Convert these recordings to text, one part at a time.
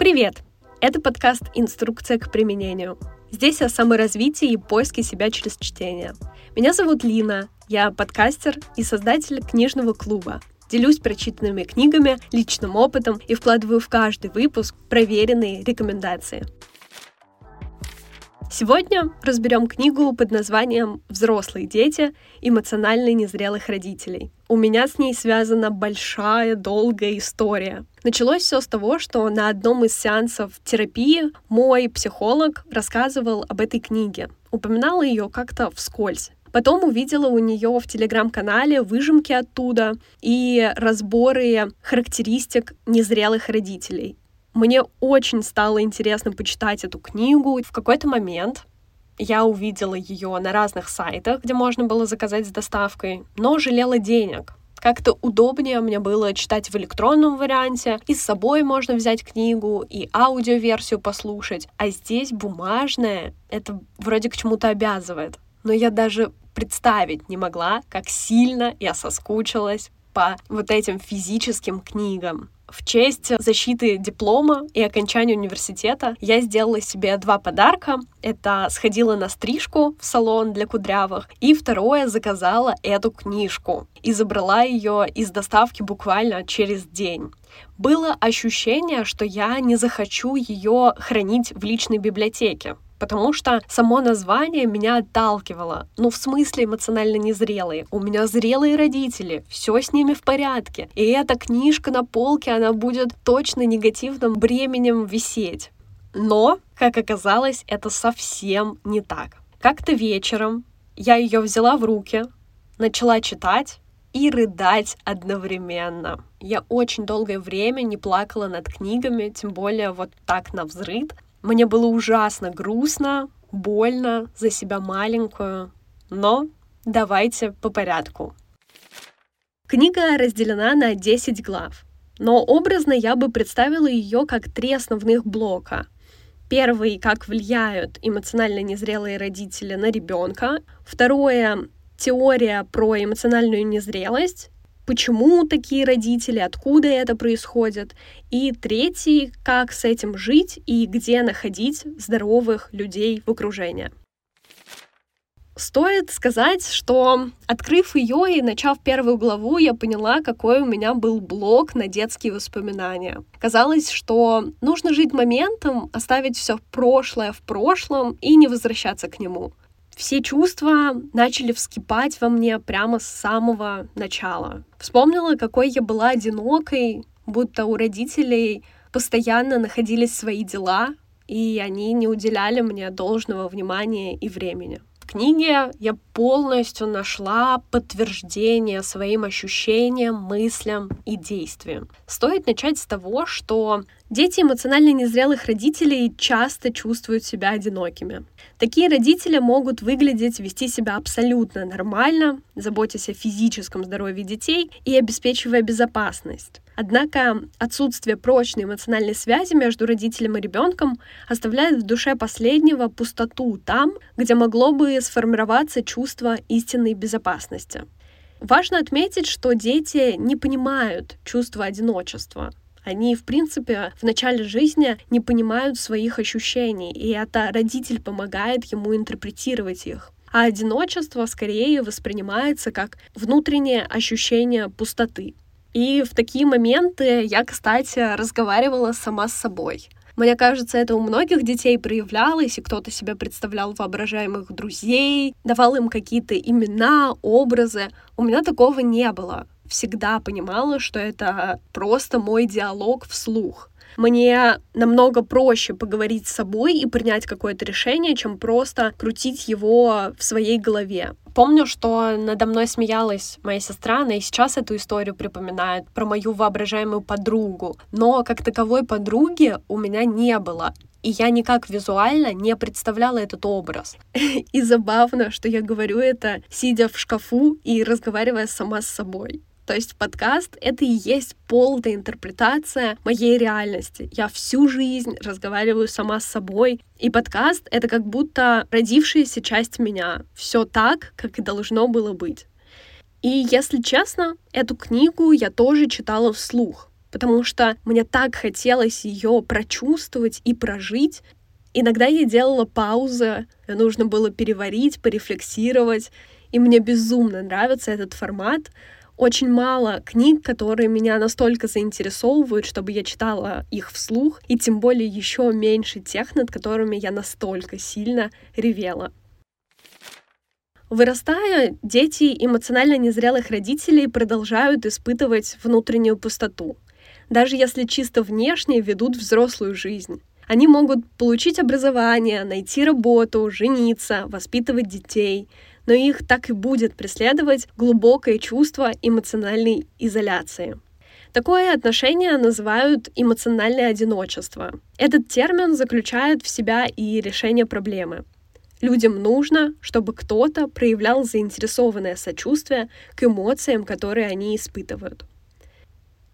Привет! Это подкаст «Инструкция к применению». Здесь о саморазвитии и поиске себя через чтение. Меня зовут Лина, я подкастер и создатель книжного клуба. Делюсь прочитанными книгами, личным опытом и вкладываю в каждый выпуск проверенные рекомендации. Сегодня разберем книгу под названием «Взрослые дети. Эмоционально незрелых родителей». У меня с ней связана большая, долгая история. Началось все с того, что на одном из сеансов терапии мой психолог рассказывал об этой книге. Упоминала ее как-то вскользь. Потом увидела у нее в телеграм-канале выжимки оттуда и разборы характеристик незрелых родителей. Мне очень стало интересно почитать эту книгу. В какой-то момент я увидела ее на разных сайтах, где можно было заказать с доставкой, но жалела денег. Как-то удобнее мне было читать в электронном варианте, и с собой можно взять книгу, и аудиоверсию послушать. А здесь бумажная, это вроде к чему-то обязывает. Но я даже представить не могла, как сильно я соскучилась по вот этим физическим книгам. В честь защиты диплома и окончания университета я сделала себе два подарка. Это сходила на стрижку в салон для кудрявых, и второе заказала эту книжку и забрала ее из доставки буквально через день. Было ощущение, что я не захочу ее хранить в личной библиотеке, потому что само название меня отталкивало. Ну, в смысле эмоционально незрелые. У меня зрелые родители, все с ними в порядке. И эта книжка на полке, она будет точно негативным бременем висеть. Но, как оказалось, это совсем не так. Как-то вечером я ее взяла в руки, начала читать и рыдать одновременно. Я очень долгое время не плакала над книгами, тем более вот так на взрыд, мне было ужасно грустно, больно за себя маленькую, но давайте по порядку. Книга разделена на 10 глав, но образно я бы представила ее как три основных блока. Первый, как влияют эмоционально незрелые родители на ребенка. Второе, теория про эмоциональную незрелость почему такие родители, откуда это происходит. И третий, как с этим жить и где находить здоровых людей в окружении. Стоит сказать, что открыв ее и начав первую главу, я поняла, какой у меня был блок на детские воспоминания. Казалось, что нужно жить моментом, оставить все прошлое в прошлом и не возвращаться к нему все чувства начали вскипать во мне прямо с самого начала. Вспомнила, какой я была одинокой, будто у родителей постоянно находились свои дела, и они не уделяли мне должного внимания и времени книге я полностью нашла подтверждение своим ощущениям, мыслям и действиям. Стоит начать с того, что дети эмоционально незрелых родителей часто чувствуют себя одинокими. Такие родители могут выглядеть, вести себя абсолютно нормально, заботясь о физическом здоровье детей и обеспечивая безопасность. Однако отсутствие прочной эмоциональной связи между родителем и ребенком оставляет в душе последнего пустоту там, где могло бы сформироваться чувство истинной безопасности. Важно отметить, что дети не понимают чувство одиночества. Они, в принципе, в начале жизни не понимают своих ощущений, и это родитель помогает ему интерпретировать их. А одиночество скорее воспринимается как внутреннее ощущение пустоты. И в такие моменты я, кстати, разговаривала сама с собой. Мне кажется, это у многих детей проявлялось, и кто-то себя представлял воображаемых друзей, давал им какие-то имена, образы. У меня такого не было. Всегда понимала, что это просто мой диалог вслух мне намного проще поговорить с собой и принять какое-то решение, чем просто крутить его в своей голове. Помню, что надо мной смеялась моя сестра, она и сейчас эту историю припоминает про мою воображаемую подругу. Но как таковой подруги у меня не было. И я никак визуально не представляла этот образ. И забавно, что я говорю это, сидя в шкафу и разговаривая сама с собой. То есть подкаст — это и есть полная интерпретация моей реальности. Я всю жизнь разговариваю сама с собой, и подкаст — это как будто родившаяся часть меня. Все так, как и должно было быть. И, если честно, эту книгу я тоже читала вслух. потому что мне так хотелось ее прочувствовать и прожить. Иногда я делала паузы, нужно было переварить, порефлексировать, и мне безумно нравится этот формат. Очень мало книг, которые меня настолько заинтересовывают, чтобы я читала их вслух, и тем более еще меньше тех, над которыми я настолько сильно ревела. Вырастая, дети эмоционально незрелых родителей продолжают испытывать внутреннюю пустоту, даже если чисто внешне ведут взрослую жизнь. Они могут получить образование, найти работу, жениться, воспитывать детей, но их так и будет преследовать глубокое чувство эмоциональной изоляции. Такое отношение называют эмоциональное одиночество. Этот термин заключает в себя и решение проблемы. Людям нужно, чтобы кто-то проявлял заинтересованное сочувствие к эмоциям, которые они испытывают.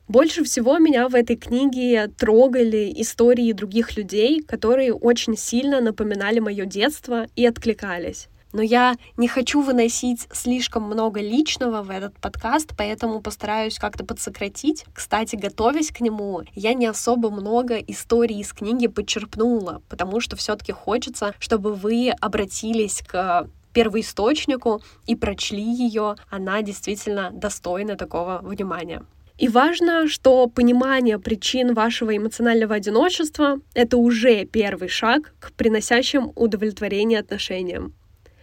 Больше всего меня в этой книге трогали истории других людей, которые очень сильно напоминали мое детство и откликались. Но я не хочу выносить слишком много личного в этот подкаст, поэтому постараюсь как-то подсократить. Кстати, готовясь к нему, я не особо много историй из книги подчерпнула, потому что все-таки хочется, чтобы вы обратились к первоисточнику и прочли ее. Она действительно достойна такого внимания. И важно, что понимание причин вашего эмоционального одиночества — это уже первый шаг к приносящим удовлетворение отношениям.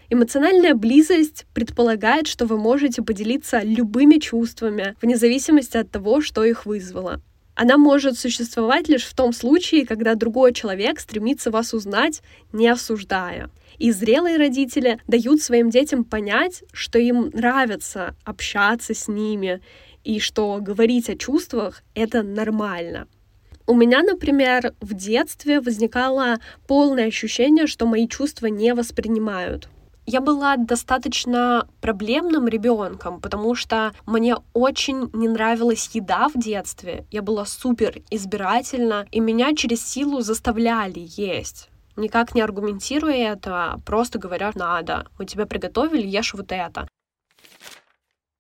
Эмоциональная близость предполагает, что вы можете поделиться любыми чувствами, вне зависимости от того, что их вызвало. Она может существовать лишь в том случае, когда другой человек стремится вас узнать, не осуждая. И зрелые родители дают своим детям понять, что им нравится общаться с ними, и что говорить о чувствах — это нормально. У меня, например, в детстве возникало полное ощущение, что мои чувства не воспринимают. Я была достаточно проблемным ребенком, потому что мне очень не нравилась еда в детстве. Я была супер избирательна, и меня через силу заставляли есть никак не аргументируя это, просто говоря, надо, мы тебе приготовили, ешь вот это.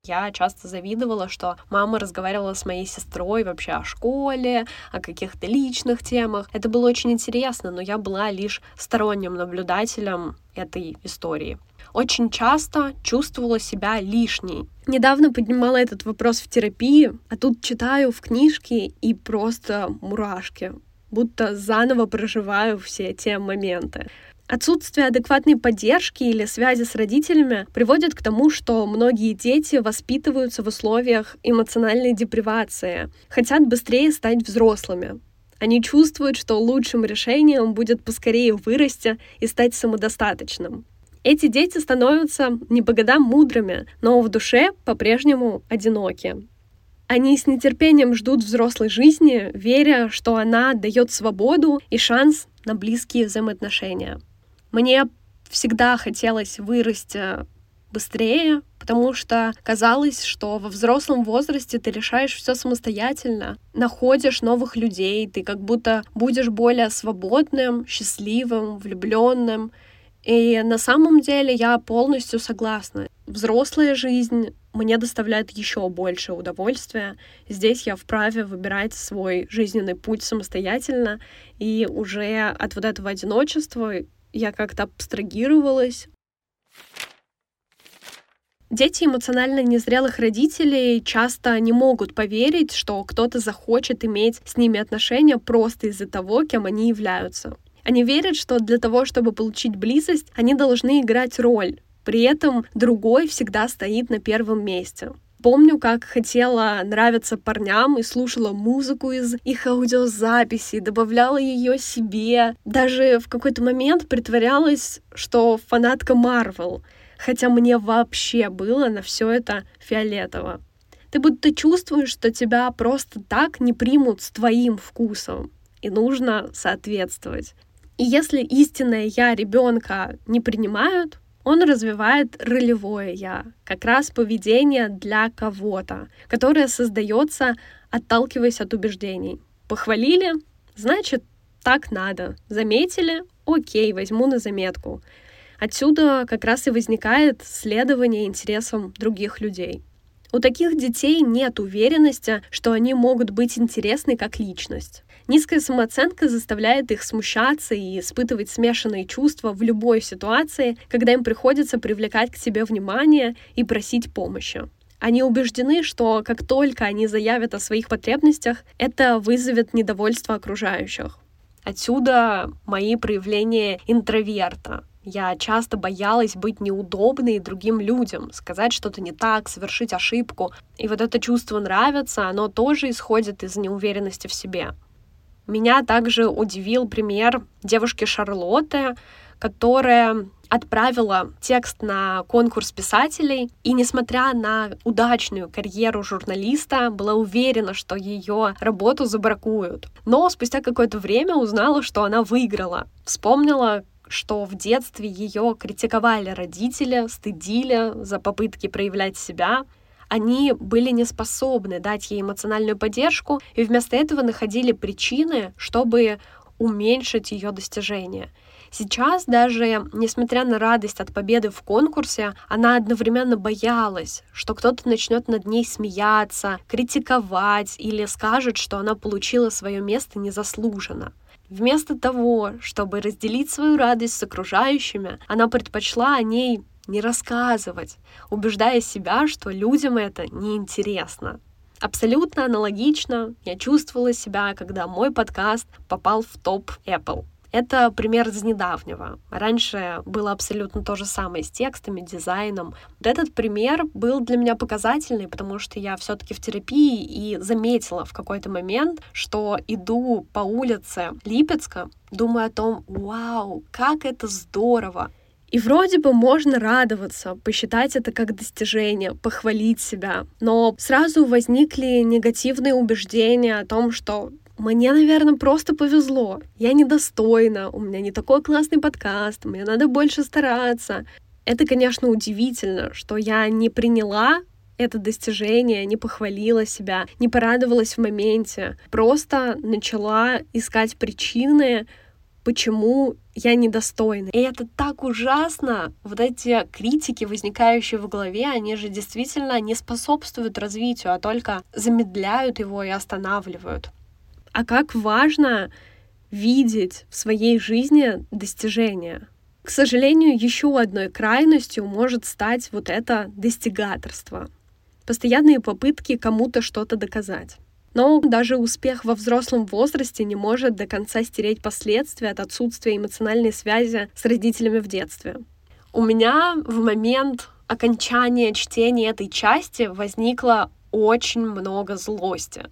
Я часто завидовала, что мама разговаривала с моей сестрой вообще о школе, о каких-то личных темах. Это было очень интересно, но я была лишь сторонним наблюдателем этой истории. Очень часто чувствовала себя лишней. Недавно поднимала этот вопрос в терапии, а тут читаю в книжке и просто мурашки, будто заново проживаю все те моменты. Отсутствие адекватной поддержки или связи с родителями приводит к тому, что многие дети воспитываются в условиях эмоциональной депривации, хотят быстрее стать взрослыми. Они чувствуют, что лучшим решением будет поскорее вырасти и стать самодостаточным. Эти дети становятся не по годам мудрыми, но в душе по-прежнему одиноки. Они с нетерпением ждут взрослой жизни, веря, что она дает свободу и шанс на близкие взаимоотношения. Мне всегда хотелось вырасти быстрее, потому что казалось, что во взрослом возрасте ты решаешь все самостоятельно, находишь новых людей, ты как будто будешь более свободным, счастливым, влюбленным. И на самом деле я полностью согласна. Взрослая жизнь мне доставляет еще больше удовольствия. Здесь я вправе выбирать свой жизненный путь самостоятельно, и уже от вот этого одиночества я как-то абстрагировалась. Дети эмоционально незрелых родителей часто не могут поверить, что кто-то захочет иметь с ними отношения просто из-за того, кем они являются. Они верят, что для того, чтобы получить близость, они должны играть роль. При этом другой всегда стоит на первом месте. Помню, как хотела нравиться парням и слушала музыку из их аудиозаписей, добавляла ее себе. Даже в какой-то момент притворялась, что фанатка Марвел, хотя мне вообще было на все это фиолетово. Ты будто чувствуешь, что тебя просто так не примут с твоим вкусом, и нужно соответствовать. И если истинное я ребенка не принимают, он развивает ролевое «я», как раз поведение для кого-то, которое создается, отталкиваясь от убеждений. Похвалили? Значит, так надо. Заметили? Окей, возьму на заметку. Отсюда как раз и возникает следование интересам других людей. У таких детей нет уверенности, что они могут быть интересны как личность. Низкая самооценка заставляет их смущаться и испытывать смешанные чувства в любой ситуации, когда им приходится привлекать к себе внимание и просить помощи. Они убеждены, что как только они заявят о своих потребностях, это вызовет недовольство окружающих. Отсюда мои проявления интроверта. Я часто боялась быть неудобной другим людям, сказать что-то не так, совершить ошибку. И вот это чувство нравится, оно тоже исходит из неуверенности в себе. Меня также удивил пример девушки Шарлотты, которая отправила текст на конкурс писателей, и несмотря на удачную карьеру журналиста, была уверена, что ее работу забракуют. Но спустя какое-то время узнала, что она выиграла. Вспомнила, что в детстве ее критиковали родители, стыдили за попытки проявлять себя, они были не способны дать ей эмоциональную поддержку и вместо этого находили причины, чтобы уменьшить ее достижения. Сейчас даже, несмотря на радость от победы в конкурсе, она одновременно боялась, что кто-то начнет над ней смеяться, критиковать или скажет, что она получила свое место незаслуженно. Вместо того, чтобы разделить свою радость с окружающими, она предпочла о ней не рассказывать, убеждая себя, что людям это неинтересно. Абсолютно аналогично я чувствовала себя, когда мой подкаст попал в топ Apple. Это пример из недавнего. Раньше было абсолютно то же самое с текстами, дизайном. Вот этот пример был для меня показательный, потому что я все-таки в терапии и заметила в какой-то момент, что иду по улице Липецка, думаю о том, вау, как это здорово, и вроде бы можно радоваться, посчитать это как достижение, похвалить себя. Но сразу возникли негативные убеждения о том, что мне, наверное, просто повезло. Я недостойна, у меня не такой классный подкаст, мне надо больше стараться. Это, конечно, удивительно, что я не приняла это достижение, не похвалила себя, не порадовалась в моменте, просто начала искать причины, почему я недостойна. И это так ужасно. Вот эти критики, возникающие в голове, они же действительно не способствуют развитию, а только замедляют его и останавливают а как важно видеть в своей жизни достижения. К сожалению, еще одной крайностью может стать вот это достигаторство. Постоянные попытки кому-то что-то доказать. Но даже успех во взрослом возрасте не может до конца стереть последствия от отсутствия эмоциональной связи с родителями в детстве. У меня в момент окончания чтения этой части возникло очень много злости.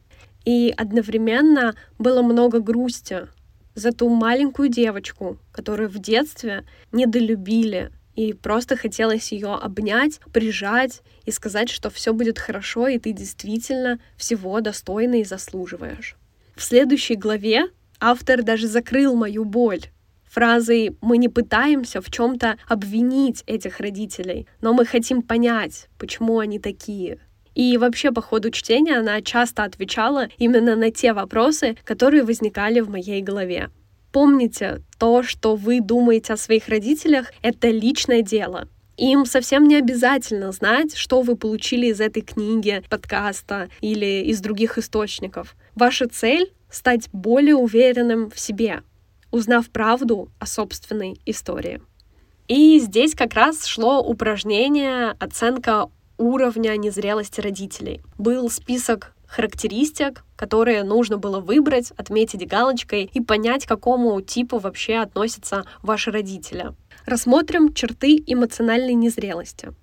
И одновременно было много грусти за ту маленькую девочку, которую в детстве недолюбили, и просто хотелось ее обнять, прижать и сказать, что все будет хорошо, и ты действительно всего достойна и заслуживаешь. В следующей главе автор даже закрыл мою боль фразой «мы не пытаемся в чем-то обвинить этих родителей, но мы хотим понять, почему они такие». И вообще по ходу чтения она часто отвечала именно на те вопросы, которые возникали в моей голове. Помните, то, что вы думаете о своих родителях, это личное дело. Им совсем не обязательно знать, что вы получили из этой книги, подкаста или из других источников. Ваша цель — стать более уверенным в себе, узнав правду о собственной истории. И здесь как раз шло упражнение оценка уровня незрелости родителей. Был список характеристик, которые нужно было выбрать, отметить галочкой и понять, к какому типу вообще относятся ваши родители. Рассмотрим черты эмоциональной незрелости.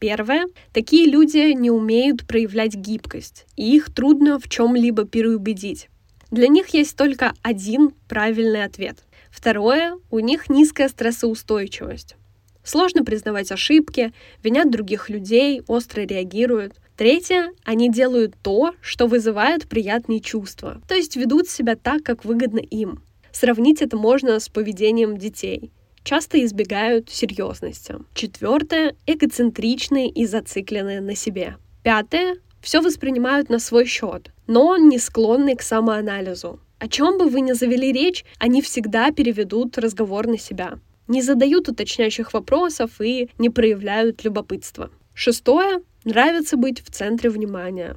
Первое. Такие люди не умеют проявлять гибкость, и их трудно в чем-либо переубедить. Для них есть только один правильный ответ. Второе. У них низкая стрессоустойчивость. Сложно признавать ошибки, винят других людей, остро реагируют. Третье, они делают то, что вызывает приятные чувства, то есть ведут себя так, как выгодно им. Сравнить это можно с поведением детей. Часто избегают серьезности. Четвертое, эгоцентричные и зацикленные на себе. Пятое, все воспринимают на свой счет, но не склонны к самоанализу. О чем бы вы ни завели речь, они всегда переведут разговор на себя не задают уточняющих вопросов и не проявляют любопытства. Шестое. Нравится быть в центре внимания.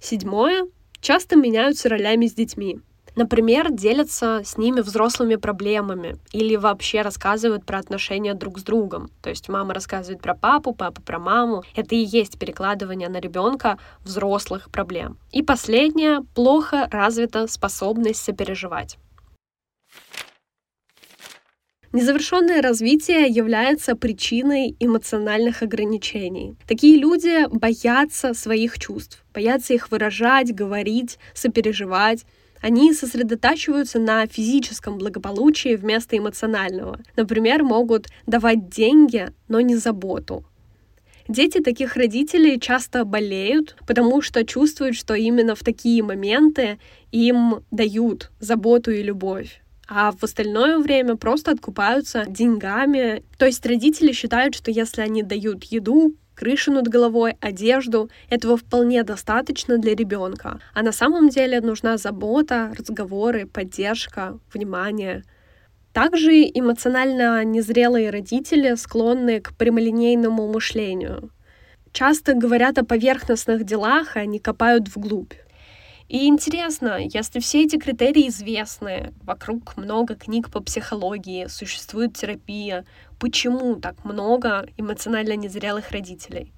Седьмое. Часто меняются ролями с детьми. Например, делятся с ними взрослыми проблемами или вообще рассказывают про отношения друг с другом. То есть мама рассказывает про папу, папа про маму. Это и есть перекладывание на ребенка взрослых проблем. И последнее, плохо развита способность сопереживать. Незавершенное развитие является причиной эмоциональных ограничений. Такие люди боятся своих чувств, боятся их выражать, говорить, сопереживать. Они сосредотачиваются на физическом благополучии вместо эмоционального. Например, могут давать деньги, но не заботу. Дети таких родителей часто болеют, потому что чувствуют, что именно в такие моменты им дают заботу и любовь а в остальное время просто откупаются деньгами. То есть родители считают, что если они дают еду, крышу над головой, одежду. Этого вполне достаточно для ребенка. А на самом деле нужна забота, разговоры, поддержка, внимание. Также эмоционально незрелые родители склонны к прямолинейному мышлению. Часто говорят о поверхностных делах, а не копают вглубь. И интересно, если все эти критерии известны, вокруг много книг по психологии, существует терапия, почему так много эмоционально незрелых родителей?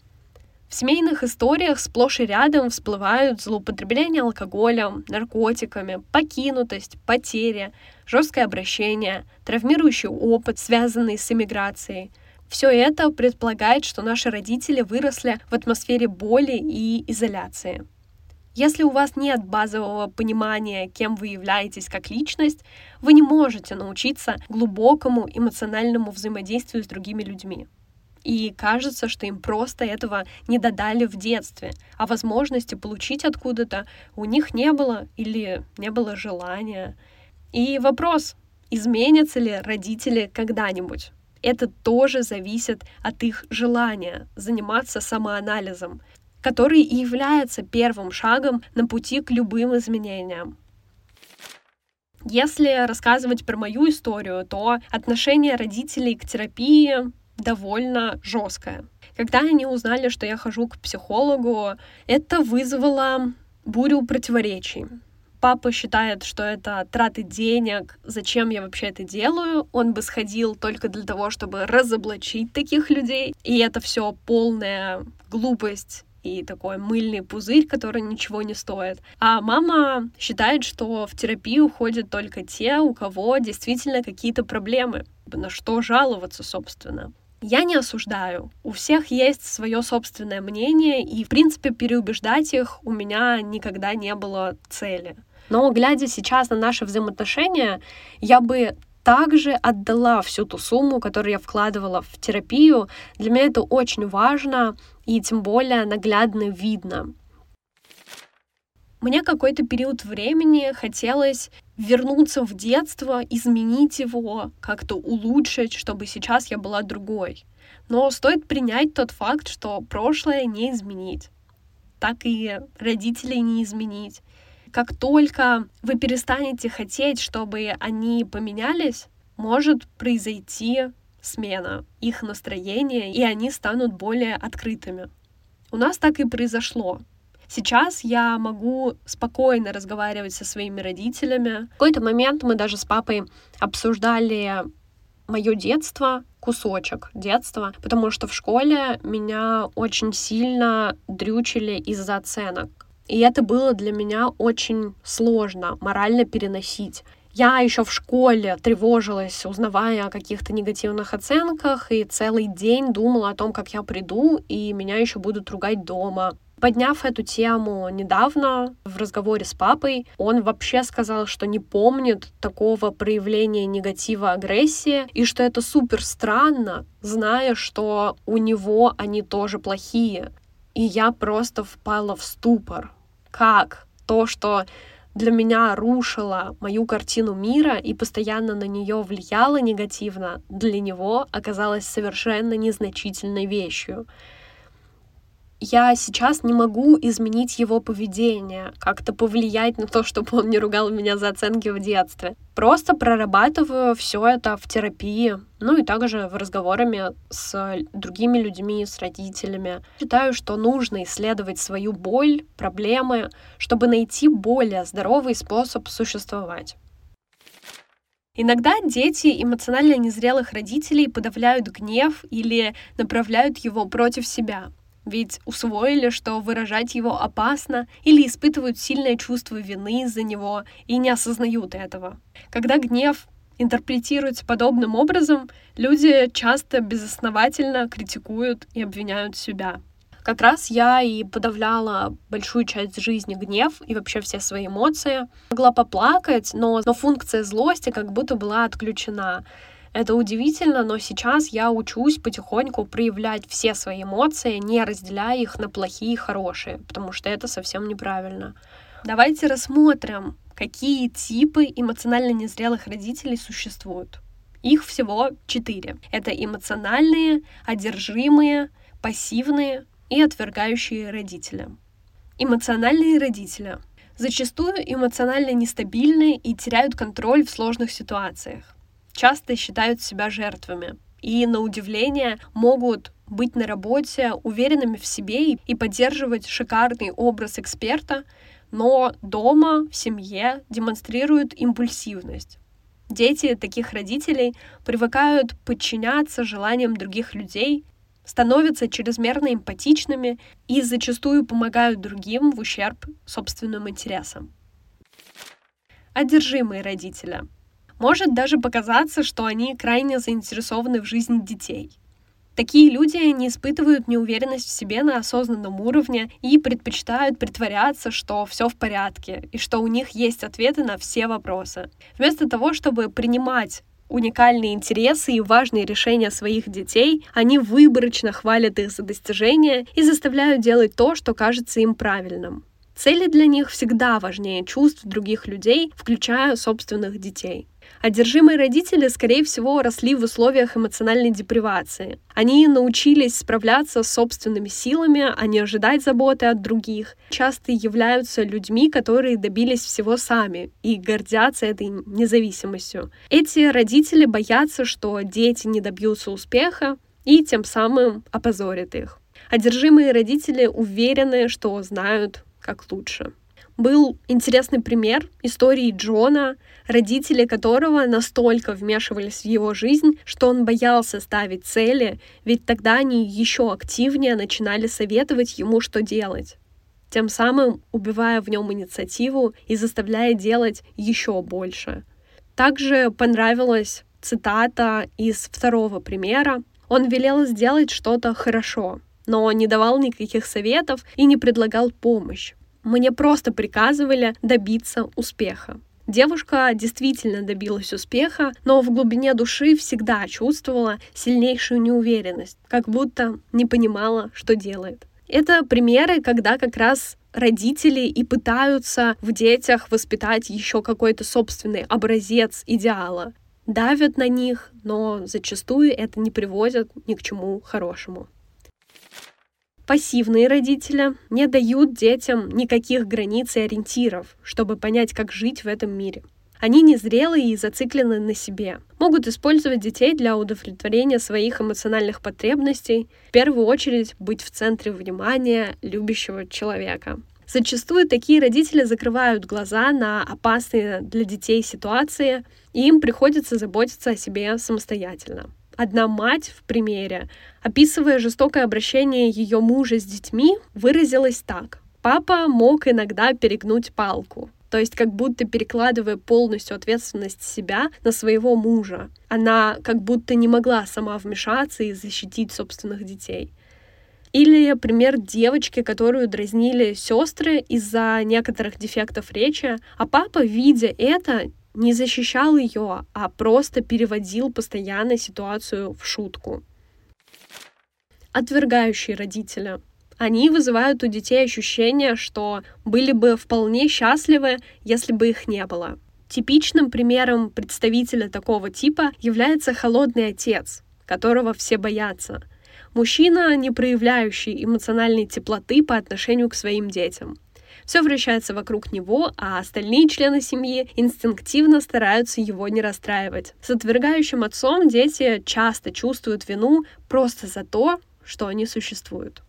В семейных историях сплошь и рядом всплывают злоупотребление алкоголем, наркотиками, покинутость, потеря, жесткое обращение, травмирующий опыт, связанный с эмиграцией. Все это предполагает, что наши родители выросли в атмосфере боли и изоляции. Если у вас нет базового понимания, кем вы являетесь как личность, вы не можете научиться глубокому эмоциональному взаимодействию с другими людьми. И кажется, что им просто этого не додали в детстве, а возможности получить откуда-то у них не было или не было желания. И вопрос, изменятся ли родители когда-нибудь? Это тоже зависит от их желания заниматься самоанализом, который и является первым шагом на пути к любым изменениям. Если рассказывать про мою историю, то отношение родителей к терапии довольно жесткое. Когда они узнали, что я хожу к психологу, это вызвало бурю противоречий. Папа считает, что это траты денег, зачем я вообще это делаю. Он бы сходил только для того, чтобы разоблачить таких людей. И это все полная глупость и такой мыльный пузырь, который ничего не стоит. А мама считает, что в терапию ходят только те, у кого действительно какие-то проблемы. На что жаловаться, собственно. Я не осуждаю. У всех есть свое собственное мнение, и, в принципе, переубеждать их у меня никогда не было цели. Но, глядя сейчас на наши взаимоотношения, я бы также отдала всю ту сумму, которую я вкладывала в терапию. Для меня это очень важно и тем более наглядно видно. Мне какой-то период времени хотелось вернуться в детство, изменить его, как-то улучшить, чтобы сейчас я была другой. Но стоит принять тот факт, что прошлое не изменить. Так и родителей не изменить. Как только вы перестанете хотеть, чтобы они поменялись, может произойти смена их настроения, и они станут более открытыми. У нас так и произошло. Сейчас я могу спокойно разговаривать со своими родителями. В какой-то момент мы даже с папой обсуждали мое детство, кусочек детства, потому что в школе меня очень сильно дрючили из-за оценок. И это было для меня очень сложно морально переносить. Я еще в школе тревожилась, узнавая о каких-то негативных оценках, и целый день думала о том, как я приду, и меня еще будут ругать дома. Подняв эту тему недавно в разговоре с папой, он вообще сказал, что не помнит такого проявления негатива агрессии, и что это супер странно, зная, что у него они тоже плохие. И я просто впала в ступор. Как то, что для меня рушило мою картину мира и постоянно на нее влияло негативно, для него оказалось совершенно незначительной вещью. Я сейчас не могу изменить его поведение, как-то повлиять на то, чтобы он не ругал меня за оценки в детстве. Просто прорабатываю все это в терапии, ну и также в разговорами с другими людьми, с родителями. Считаю, что нужно исследовать свою боль, проблемы, чтобы найти более здоровый способ существовать. Иногда дети эмоционально незрелых родителей подавляют гнев или направляют его против себя, ведь усвоили, что выражать его опасно или испытывают сильное чувство вины из-за него и не осознают этого. Когда гнев интерпретируется подобным образом, люди часто безосновательно критикуют и обвиняют себя. Как раз я и подавляла большую часть жизни гнев и вообще все свои эмоции. Могла поплакать, но, но функция злости как будто была отключена. Это удивительно, но сейчас я учусь потихоньку проявлять все свои эмоции, не разделяя их на плохие и хорошие, потому что это совсем неправильно. Давайте рассмотрим, какие типы эмоционально незрелых родителей существуют. Их всего четыре. Это эмоциональные, одержимые, пассивные, и отвергающие родителя. Эмоциональные родители зачастую эмоционально нестабильны и теряют контроль в сложных ситуациях. Часто считают себя жертвами и, на удивление, могут быть на работе уверенными в себе и поддерживать шикарный образ эксперта, но дома, в семье демонстрируют импульсивность. Дети таких родителей привыкают подчиняться желаниям других людей становятся чрезмерно эмпатичными и зачастую помогают другим в ущерб собственным интересам. Одержимые родители. Может даже показаться, что они крайне заинтересованы в жизни детей. Такие люди не испытывают неуверенность в себе на осознанном уровне и предпочитают притворяться, что все в порядке и что у них есть ответы на все вопросы. Вместо того, чтобы принимать уникальные интересы и важные решения своих детей, они выборочно хвалят их за достижения и заставляют делать то, что кажется им правильным. Цели для них всегда важнее чувств других людей, включая собственных детей. Одержимые родители, скорее всего, росли в условиях эмоциональной депривации. Они научились справляться с собственными силами, а не ожидать заботы от других. Часто являются людьми, которые добились всего сами и гордятся этой независимостью. Эти родители боятся, что дети не добьются успеха и тем самым опозорят их. Одержимые родители уверены, что знают, как лучше был интересный пример истории Джона, родители которого настолько вмешивались в его жизнь, что он боялся ставить цели, ведь тогда они еще активнее начинали советовать ему, что делать тем самым убивая в нем инициативу и заставляя делать еще больше. Также понравилась цитата из второго примера. Он велел сделать что-то хорошо, но не давал никаких советов и не предлагал помощь. Мне просто приказывали добиться успеха. Девушка действительно добилась успеха, но в глубине души всегда чувствовала сильнейшую неуверенность, как будто не понимала, что делает. Это примеры, когда как раз родители и пытаются в детях воспитать еще какой-то собственный образец идеала. Давят на них, но зачастую это не приводит ни к чему хорошему. Пассивные родители не дают детям никаких границ и ориентиров, чтобы понять, как жить в этом мире. Они незрелые и зациклены на себе. Могут использовать детей для удовлетворения своих эмоциональных потребностей, в первую очередь быть в центре внимания любящего человека. Зачастую такие родители закрывают глаза на опасные для детей ситуации, и им приходится заботиться о себе самостоятельно. Одна мать в примере, описывая жестокое обращение ее мужа с детьми, выразилась так. Папа мог иногда перегнуть палку, то есть как будто перекладывая полностью ответственность себя на своего мужа. Она как будто не могла сама вмешаться и защитить собственных детей. Или пример девочки, которую дразнили сестры из-за некоторых дефектов речи, а папа, видя это, не защищал ее, а просто переводил постоянно ситуацию в шутку. Отвергающие родители. Они вызывают у детей ощущение, что были бы вполне счастливы, если бы их не было. Типичным примером представителя такого типа является холодный отец, которого все боятся. Мужчина, не проявляющий эмоциональной теплоты по отношению к своим детям. Все вращается вокруг него, а остальные члены семьи инстинктивно стараются его не расстраивать. С отвергающим отцом дети часто чувствуют вину просто за то, что они существуют.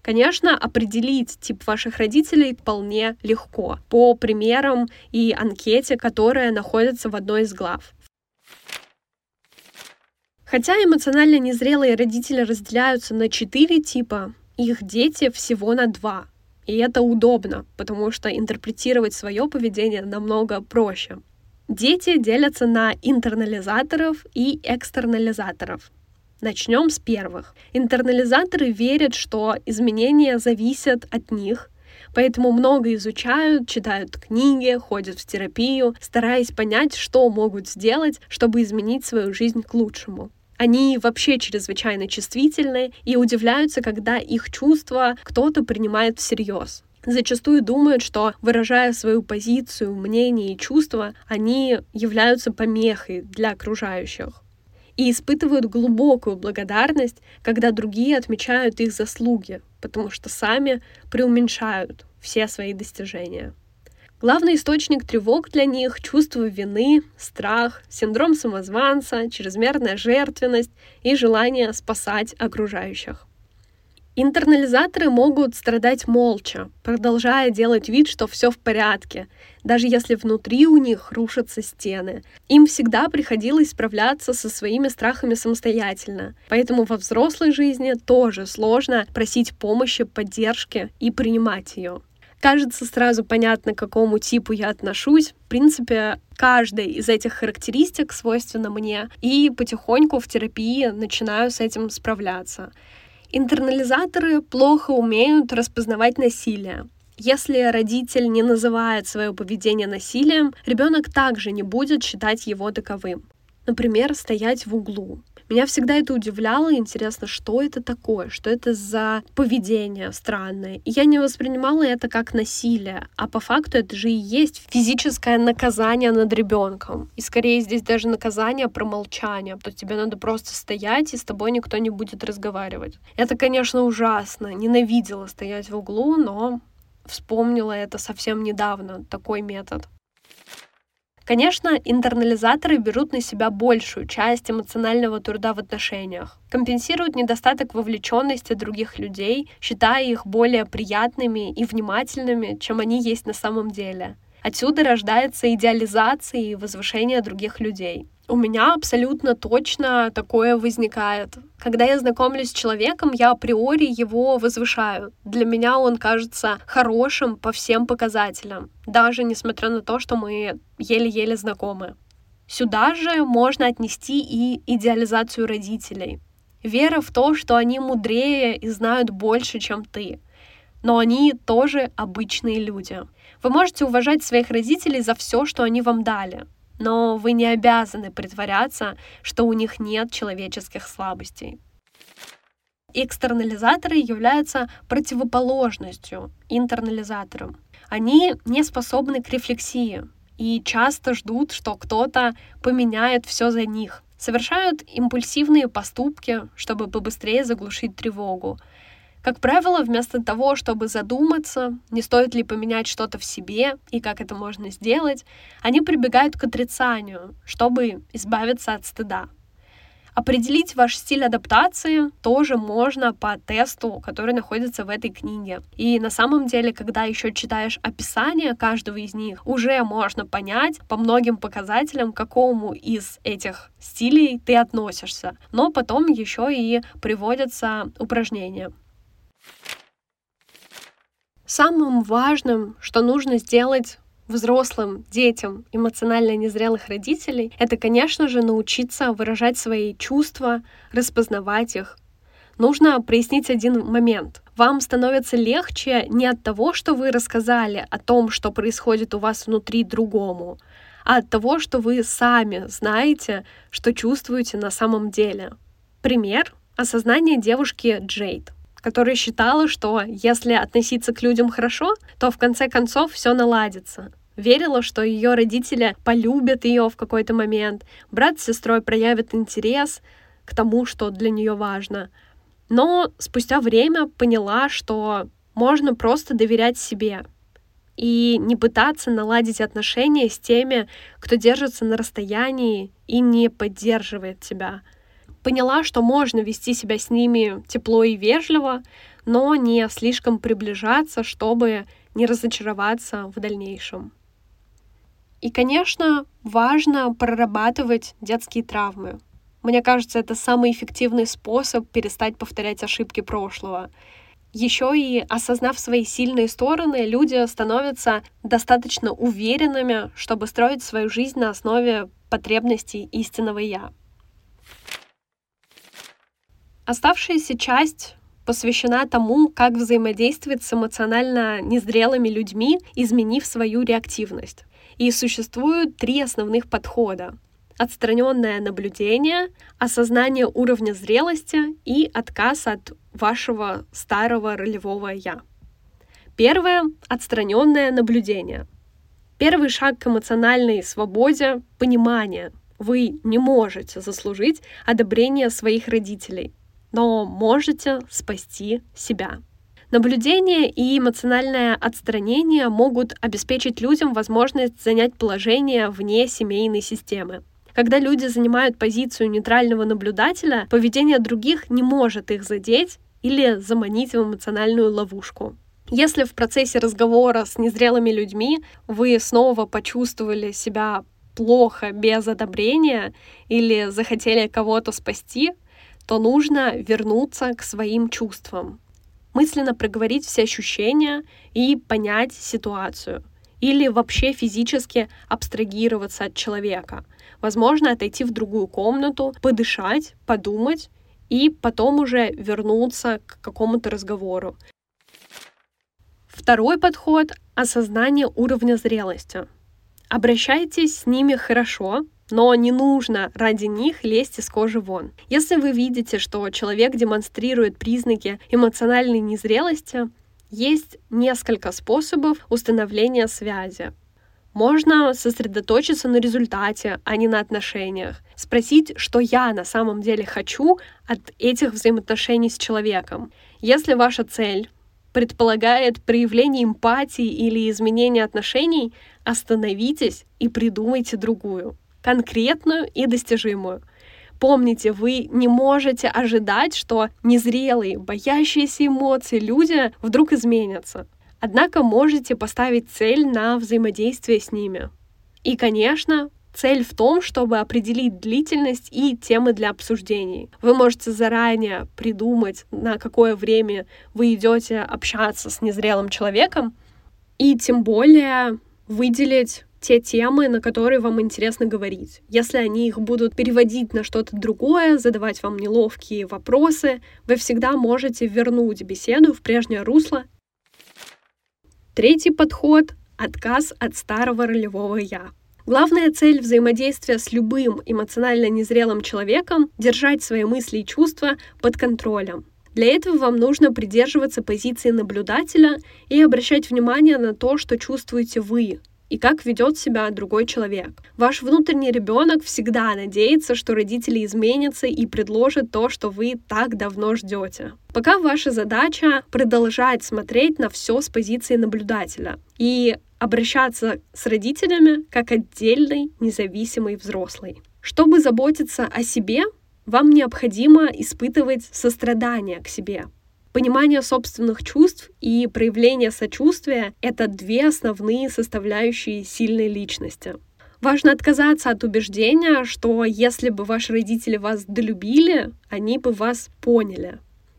Конечно, определить тип ваших родителей вполне легко по примерам и анкете, которая находится в одной из глав. Хотя эмоционально незрелые родители разделяются на четыре типа, их дети всего на два. И это удобно, потому что интерпретировать свое поведение намного проще. Дети делятся на интернализаторов и экстернализаторов. Начнем с первых. Интернализаторы верят, что изменения зависят от них, поэтому много изучают, читают книги, ходят в терапию, стараясь понять, что могут сделать, чтобы изменить свою жизнь к лучшему. Они вообще чрезвычайно чувствительны и удивляются, когда их чувства кто-то принимает всерьез зачастую думают, что выражая свою позицию, мнение и чувства, они являются помехой для окружающих и испытывают глубокую благодарность, когда другие отмечают их заслуги, потому что сами преуменьшают все свои достижения. Главный источник тревог для них — чувство вины, страх, синдром самозванца, чрезмерная жертвенность и желание спасать окружающих. Интернализаторы могут страдать молча, продолжая делать вид, что все в порядке, даже если внутри у них рушатся стены. Им всегда приходилось справляться со своими страхами самостоятельно, поэтому во взрослой жизни тоже сложно просить помощи, поддержки и принимать ее. Кажется сразу понятно, к какому типу я отношусь. В принципе, каждая из этих характеристик свойственна мне, и потихоньку в терапии начинаю с этим справляться. Интернализаторы плохо умеют распознавать насилие. Если родитель не называет свое поведение насилием, ребенок также не будет считать его таковым. Например, стоять в углу. Меня всегда это удивляло, интересно, что это такое, что это за поведение странное. И я не воспринимала это как насилие, а по факту это же и есть физическое наказание над ребенком. И скорее здесь даже наказание про молчание, то тебе надо просто стоять, и с тобой никто не будет разговаривать. Это, конечно, ужасно. Ненавидела стоять в углу, но вспомнила это совсем недавно, такой метод. Конечно, интернализаторы берут на себя большую часть эмоционального труда в отношениях, компенсируют недостаток вовлеченности других людей, считая их более приятными и внимательными, чем они есть на самом деле. Отсюда рождается идеализация и возвышение других людей. У меня абсолютно точно такое возникает. Когда я знакомлюсь с человеком, я априори его возвышаю. Для меня он кажется хорошим по всем показателям, даже несмотря на то, что мы еле-еле знакомы. Сюда же можно отнести и идеализацию родителей. Вера в то, что они мудрее и знают больше, чем ты. Но они тоже обычные люди. Вы можете уважать своих родителей за все, что они вам дали, но вы не обязаны притворяться, что у них нет человеческих слабостей. Экстернализаторы являются противоположностью интернализаторам. Они не способны к рефлексии и часто ждут, что кто-то поменяет все за них. Совершают импульсивные поступки, чтобы побыстрее заглушить тревогу, как правило, вместо того, чтобы задуматься, не стоит ли поменять что-то в себе и как это можно сделать, они прибегают к отрицанию, чтобы избавиться от стыда. Определить ваш стиль адаптации тоже можно по тесту, который находится в этой книге. И на самом деле, когда еще читаешь описание каждого из них, уже можно понять по многим показателям, к какому из этих стилей ты относишься. Но потом еще и приводятся упражнения. Самым важным, что нужно сделать взрослым детям эмоционально незрелых родителей, это, конечно же, научиться выражать свои чувства, распознавать их. Нужно прояснить один момент. Вам становится легче не от того, что вы рассказали о том, что происходит у вас внутри другому, а от того, что вы сами знаете, что чувствуете на самом деле. Пример — осознание девушки Джейд которая считала, что если относиться к людям хорошо, то в конце концов все наладится. Верила, что ее родители полюбят ее в какой-то момент, брат с сестрой проявят интерес к тому, что для нее важно. Но спустя время поняла, что можно просто доверять себе и не пытаться наладить отношения с теми, кто держится на расстоянии и не поддерживает тебя. Поняла, что можно вести себя с ними тепло и вежливо, но не слишком приближаться, чтобы не разочароваться в дальнейшем. И, конечно, важно прорабатывать детские травмы. Мне кажется, это самый эффективный способ перестать повторять ошибки прошлого. Еще и осознав свои сильные стороны, люди становятся достаточно уверенными, чтобы строить свою жизнь на основе потребностей истинного «я». Оставшаяся часть посвящена тому, как взаимодействовать с эмоционально незрелыми людьми, изменив свою реактивность. И существуют три основных подхода отстраненное наблюдение, осознание уровня зрелости и отказ от вашего старого ролевого я. Первое — отстраненное наблюдение. Первый шаг к эмоциональной свободе — понимание. Вы не можете заслужить одобрение своих родителей, но можете спасти себя. Наблюдение и эмоциональное отстранение могут обеспечить людям возможность занять положение вне семейной системы. Когда люди занимают позицию нейтрального наблюдателя, поведение других не может их задеть или заманить в эмоциональную ловушку. Если в процессе разговора с незрелыми людьми вы снова почувствовали себя плохо без одобрения или захотели кого-то спасти, то нужно вернуться к своим чувствам, мысленно проговорить все ощущения и понять ситуацию — или вообще физически абстрагироваться от человека. Возможно, отойти в другую комнату, подышать, подумать и потом уже вернуться к какому-то разговору. Второй подход — осознание уровня зрелости. Обращайтесь с ними хорошо, но не нужно ради них лезть из кожи вон. Если вы видите, что человек демонстрирует признаки эмоциональной незрелости, есть несколько способов установления связи. Можно сосредоточиться на результате, а не на отношениях. Спросить, что я на самом деле хочу от этих взаимоотношений с человеком. Если ваша цель предполагает проявление эмпатии или изменение отношений, остановитесь и придумайте другую, конкретную и достижимую. Помните, вы не можете ожидать, что незрелые, боящиеся эмоции люди вдруг изменятся. Однако можете поставить цель на взаимодействие с ними. И, конечно, цель в том, чтобы определить длительность и темы для обсуждений. Вы можете заранее придумать, на какое время вы идете общаться с незрелым человеком, и тем более выделить те темы, на которые вам интересно говорить. Если они их будут переводить на что-то другое, задавать вам неловкие вопросы, вы всегда можете вернуть беседу в прежнее русло. Третий подход — отказ от старого ролевого «я». Главная цель взаимодействия с любым эмоционально незрелым человеком — держать свои мысли и чувства под контролем. Для этого вам нужно придерживаться позиции наблюдателя и обращать внимание на то, что чувствуете вы, и как ведет себя другой человек. Ваш внутренний ребенок всегда надеется, что родители изменятся и предложат то, что вы так давно ждете. Пока ваша задача продолжать смотреть на все с позиции наблюдателя и обращаться с родителями как отдельный независимый взрослый. Чтобы заботиться о себе, вам необходимо испытывать сострадание к себе, Понимание собственных чувств и проявление сочувствия — это две основные составляющие сильной личности. Важно отказаться от убеждения, что если бы ваши родители вас долюбили, они бы вас поняли.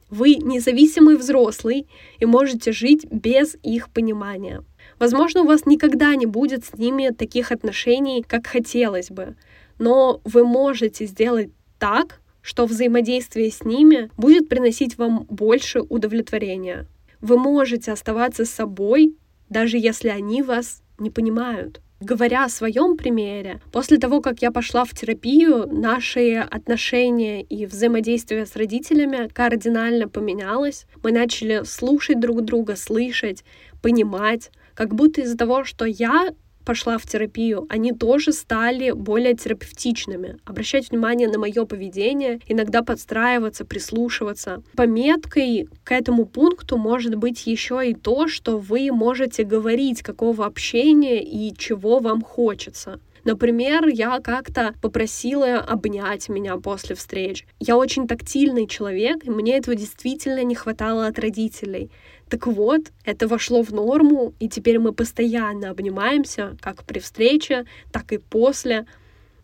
Вы независимый взрослый и можете жить без их понимания. Возможно, у вас никогда не будет с ними таких отношений, как хотелось бы, но вы можете сделать так, что взаимодействие с ними будет приносить вам больше удовлетворения. Вы можете оставаться собой, даже если они вас не понимают. Говоря о своем примере, после того, как я пошла в терапию, наши отношения и взаимодействие с родителями кардинально поменялось. Мы начали слушать друг друга, слышать, понимать, как будто из-за того, что я пошла в терапию, они тоже стали более терапевтичными, обращать внимание на мое поведение, иногда подстраиваться, прислушиваться. Пометкой к этому пункту может быть еще и то, что вы можете говорить, какого общения и чего вам хочется. Например, я как-то попросила обнять меня после встреч. Я очень тактильный человек, и мне этого действительно не хватало от родителей. Так вот, это вошло в норму, и теперь мы постоянно обнимаемся, как при встрече, так и после.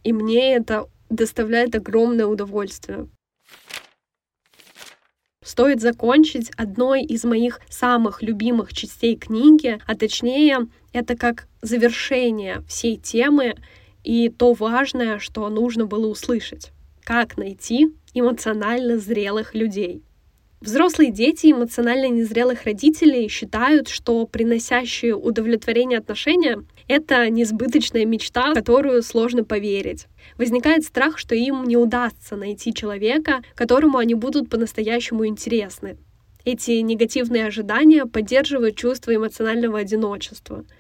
И мне это доставляет огромное удовольствие. Стоит закончить одной из моих самых любимых частей книги, а точнее, это как завершение всей темы и то важное, что нужно было услышать. Как найти эмоционально зрелых людей. Взрослые дети эмоционально незрелых родителей считают, что приносящие удовлетворение отношения — это несбыточная мечта, в которую сложно поверить. Возникает страх, что им не удастся найти человека, которому они будут по-настоящему интересны. Эти негативные ожидания поддерживают чувство эмоционального одиночества —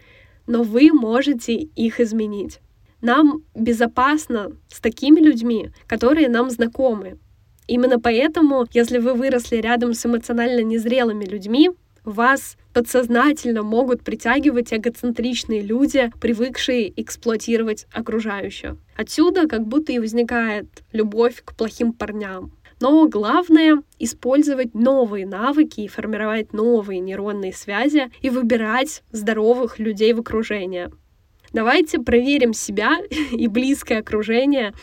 но вы можете их изменить. Нам безопасно с такими людьми, которые нам знакомы. Именно поэтому, если вы выросли рядом с эмоционально незрелыми людьми, вас подсознательно могут притягивать эгоцентричные люди, привыкшие эксплуатировать окружающих. Отсюда как будто и возникает любовь к плохим парням. Но главное — использовать новые навыки и формировать новые нейронные связи и выбирать здоровых людей в окружении. Давайте проверим себя и близкое окружение.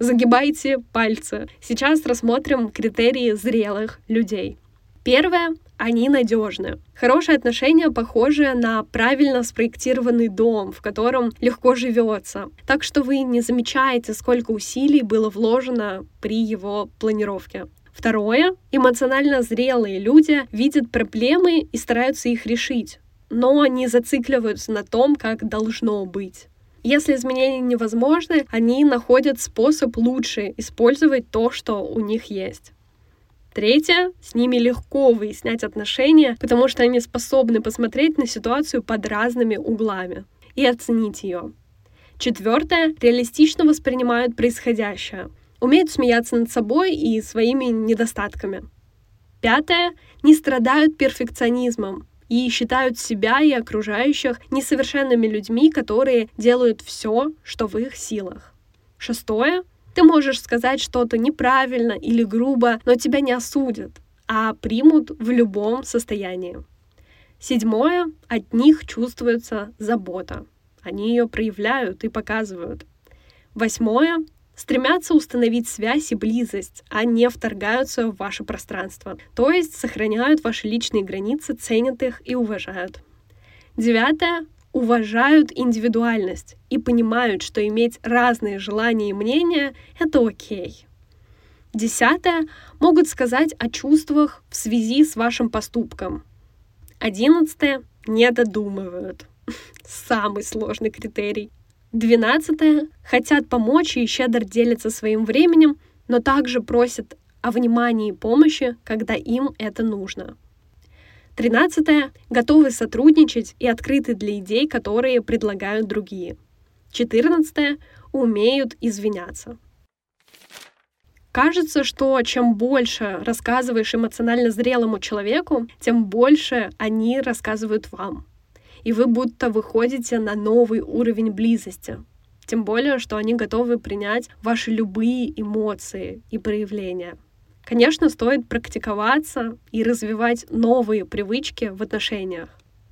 Загибайте пальцы. Сейчас рассмотрим критерии зрелых людей. Первое они надежны. Хорошие отношения похожи на правильно спроектированный дом, в котором легко живется. Так что вы не замечаете, сколько усилий было вложено при его планировке. Второе. Эмоционально зрелые люди видят проблемы и стараются их решить, но не зацикливаются на том, как должно быть. Если изменения невозможны, они находят способ лучше использовать то, что у них есть. Третье, с ними легко выяснять отношения, потому что они способны посмотреть на ситуацию под разными углами и оценить ее. Четвертое, реалистично воспринимают происходящее, умеют смеяться над собой и своими недостатками. Пятое, не страдают перфекционизмом и считают себя и окружающих несовершенными людьми, которые делают все, что в их силах. Шестое, ты можешь сказать что-то неправильно или грубо, но тебя не осудят, а примут в любом состоянии. Седьмое. От них чувствуется забота. Они ее проявляют и показывают. Восьмое. Стремятся установить связь и близость, а не вторгаются в ваше пространство. То есть сохраняют ваши личные границы, ценят их и уважают. Девятое уважают индивидуальность и понимают, что иметь разные желания и мнения — это окей. Десятое — могут сказать о чувствах в связи с вашим поступком. Одиннадцатое — не додумывают. Самый сложный критерий. Двенадцатое — хотят помочь и щедро делятся своим временем, но также просят о внимании и помощи, когда им это нужно. Тринадцатое. Готовы сотрудничать и открыты для идей, которые предлагают другие. Четырнадцатое. Умеют извиняться. Кажется, что чем больше рассказываешь эмоционально зрелому человеку, тем больше они рассказывают вам. И вы будто выходите на новый уровень близости. Тем более, что они готовы принять ваши любые эмоции и проявления. Конечно, стоит практиковаться и развивать новые привычки в отношениях.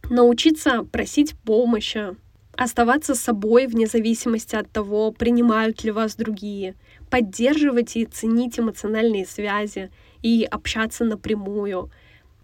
Научиться просить помощи, оставаться собой вне зависимости от того, принимают ли вас другие, поддерживать и ценить эмоциональные связи и общаться напрямую.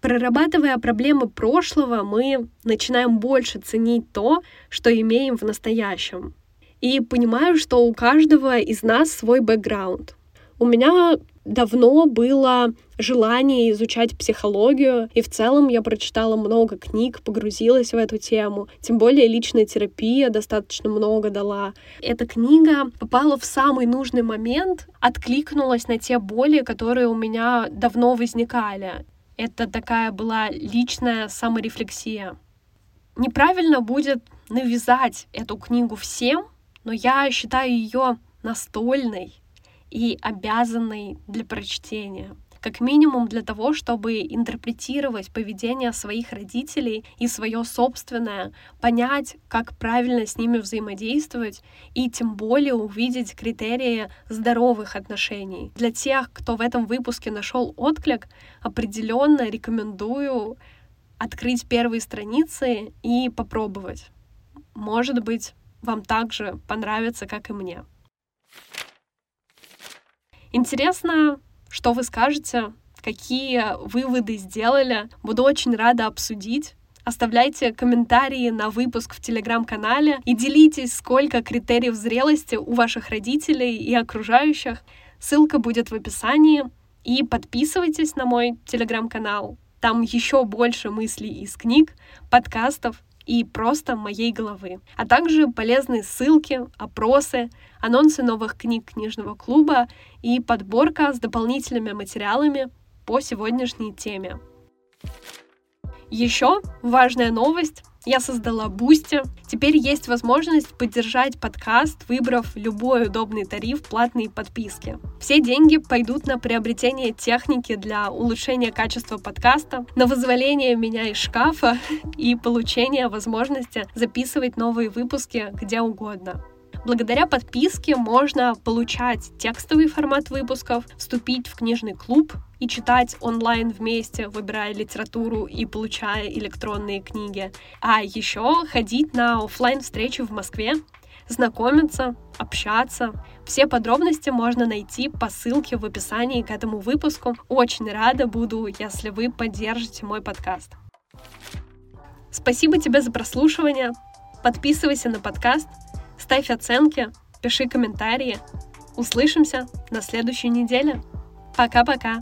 Прорабатывая проблемы прошлого, мы начинаем больше ценить то, что имеем в настоящем. И понимаю, что у каждого из нас свой бэкграунд. У меня давно было желание изучать психологию, и в целом я прочитала много книг, погрузилась в эту тему. Тем более личная терапия достаточно много дала. Эта книга попала в самый нужный момент, откликнулась на те боли, которые у меня давно возникали. Это такая была личная саморефлексия. Неправильно будет навязать эту книгу всем, но я считаю ее настольной и обязанной для прочтения как минимум для того, чтобы интерпретировать поведение своих родителей и свое собственное, понять, как правильно с ними взаимодействовать и тем более увидеть критерии здоровых отношений. Для тех, кто в этом выпуске нашел отклик, определенно рекомендую открыть первые страницы и попробовать. Может быть, вам также понравится, как и мне. Интересно, что вы скажете? Какие выводы сделали? Буду очень рада обсудить. Оставляйте комментарии на выпуск в телеграм-канале и делитесь, сколько критериев зрелости у ваших родителей и окружающих. Ссылка будет в описании. И подписывайтесь на мой телеграм-канал. Там еще больше мыслей из книг, подкастов и просто моей головы, а также полезные ссылки, опросы, анонсы новых книг книжного клуба и подборка с дополнительными материалами по сегодняшней теме. Еще важная новость. Я создала Boosty. Теперь есть возможность поддержать подкаст, выбрав любой удобный тариф платной подписки. Все деньги пойдут на приобретение техники для улучшения качества подкаста, на вызволение меня из шкафа и получение возможности записывать новые выпуски где угодно. Благодаря подписке можно получать текстовый формат выпусков, вступить в книжный клуб и читать онлайн вместе, выбирая литературу и получая электронные книги. А еще ходить на офлайн встречи в Москве, знакомиться, общаться. Все подробности можно найти по ссылке в описании к этому выпуску. Очень рада буду, если вы поддержите мой подкаст. Спасибо тебе за прослушивание. Подписывайся на подкаст — Ставь оценки, пиши комментарии. Услышимся на следующей неделе. Пока-пока.